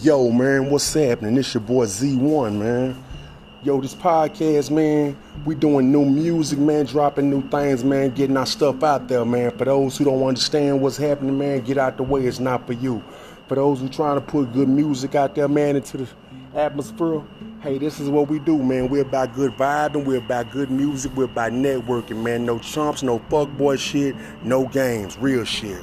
Yo, man, what's happening? It's your boy Z1, man. Yo, this podcast, man, we doing new music, man, dropping new things, man, getting our stuff out there, man. For those who don't understand what's happening, man, get out the way. It's not for you. For those who trying to put good music out there, man, into the atmosphere, hey, this is what we do, man. We're about good vibing, we're about good music, we're about networking, man. No chumps, no fuckboy shit, no games, real shit.